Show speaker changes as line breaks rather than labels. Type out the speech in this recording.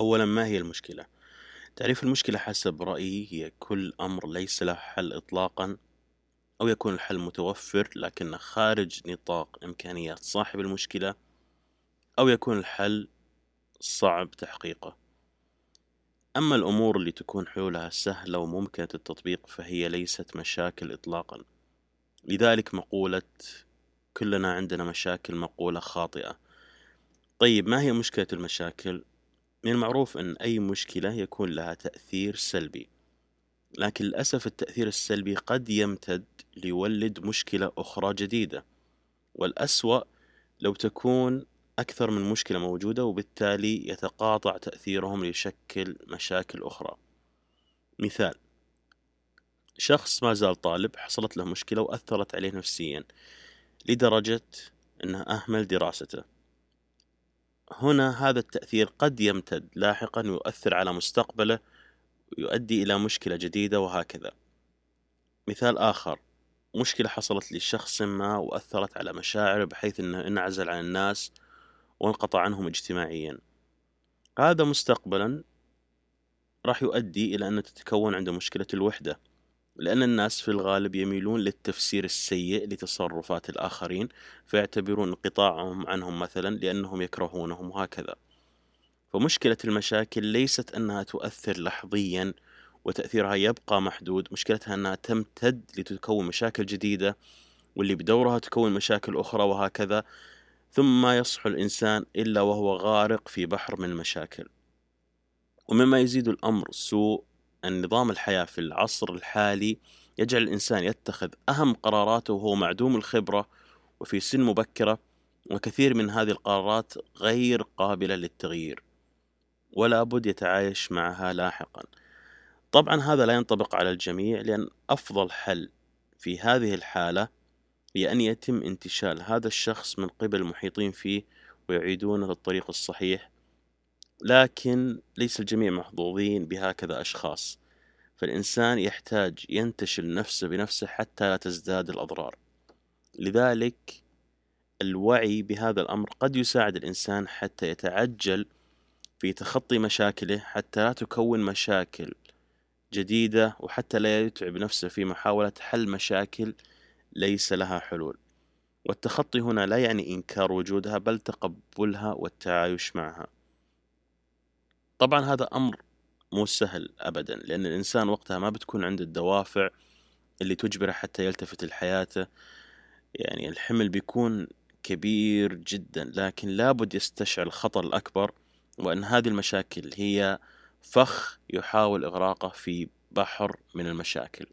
أولا ما هي المشكلة؟ تعريف المشكلة حسب رأيي هي كل أمر ليس له حل إطلاقا أو يكون الحل متوفر لكنه خارج نطاق إمكانيات صاحب المشكلة أو يكون الحل صعب تحقيقه أما الأمور اللي تكون حلولها سهلة وممكنة التطبيق فهي ليست مشاكل إطلاقا لذلك مقولة كلنا عندنا مشاكل مقولة خاطئة طيب ما هي مشكلة المشاكل؟ من المعروف أن أي مشكلة يكون لها تأثير سلبي. لكن للأسف التأثير السلبي قد يمتد ليولد مشكلة أخرى جديدة. والأسوأ لو تكون أكثر من مشكلة موجودة وبالتالي يتقاطع تأثيرهم ليشكل مشاكل أخرى. مثال شخص ما زال طالب حصلت له مشكلة وأثرت عليه نفسيا لدرجة أنه أهمل دراسته. هنا هذا التأثير قد يمتد لاحقا ويؤثر على مستقبله ويؤدي إلى مشكلة جديدة وهكذا. مثال آخر مشكلة حصلت لشخص ما وأثرت على مشاعره بحيث أنه انعزل عن الناس وانقطع عنهم اجتماعيا. هذا مستقبلا راح يؤدي إلى أن تتكون عنده مشكلة الوحدة. لأن الناس في الغالب يميلون للتفسير السيء لتصرفات الآخرين فيعتبرون انقطاعهم عنهم مثلا لأنهم يكرهونهم وهكذا. فمشكلة المشاكل ليست أنها تؤثر لحظيا وتأثيرها يبقى محدود مشكلتها أنها تمتد لتكون مشاكل جديدة واللي بدورها تكون مشاكل أخرى وهكذا ثم ما يصح الإنسان إلا وهو غارق في بحر من المشاكل. ومما يزيد الأمر سوء النظام الحياة في العصر الحالي يجعل الإنسان يتخذ أهم قراراته وهو معدوم الخبرة وفي سن مبكرة وكثير من هذه القرارات غير قابلة للتغيير ولا بد يتعايش معها لاحقا. طبعا هذا لا ينطبق على الجميع لأن أفضل حل في هذه الحالة هي أن يتم انتشال هذا الشخص من قبل المحيطين فيه ويعيدونه للطريق الصحيح لكن ليس الجميع محظوظين بهكذا أشخاص. فالإنسان يحتاج ينتشل نفسه بنفسه حتى لا تزداد الأضرار. لذلك الوعي بهذا الأمر قد يساعد الإنسان حتى يتعجل في تخطي مشاكله حتى لا تكون مشاكل جديدة وحتى لا يتعب نفسه في محاولة حل مشاكل ليس لها حلول. والتخطي هنا لا يعني إنكار وجودها بل تقبلها والتعايش معها. طبعا هذا أمر مو سهل أبدا لأن الإنسان وقتها ما بتكون عنده الدوافع اللي تجبره حتى يلتفت لحياته. يعني الحمل بيكون كبير جدا لكن لابد يستشعر الخطر الأكبر وأن هذه المشاكل هي فخ يحاول إغراقه في بحر من المشاكل.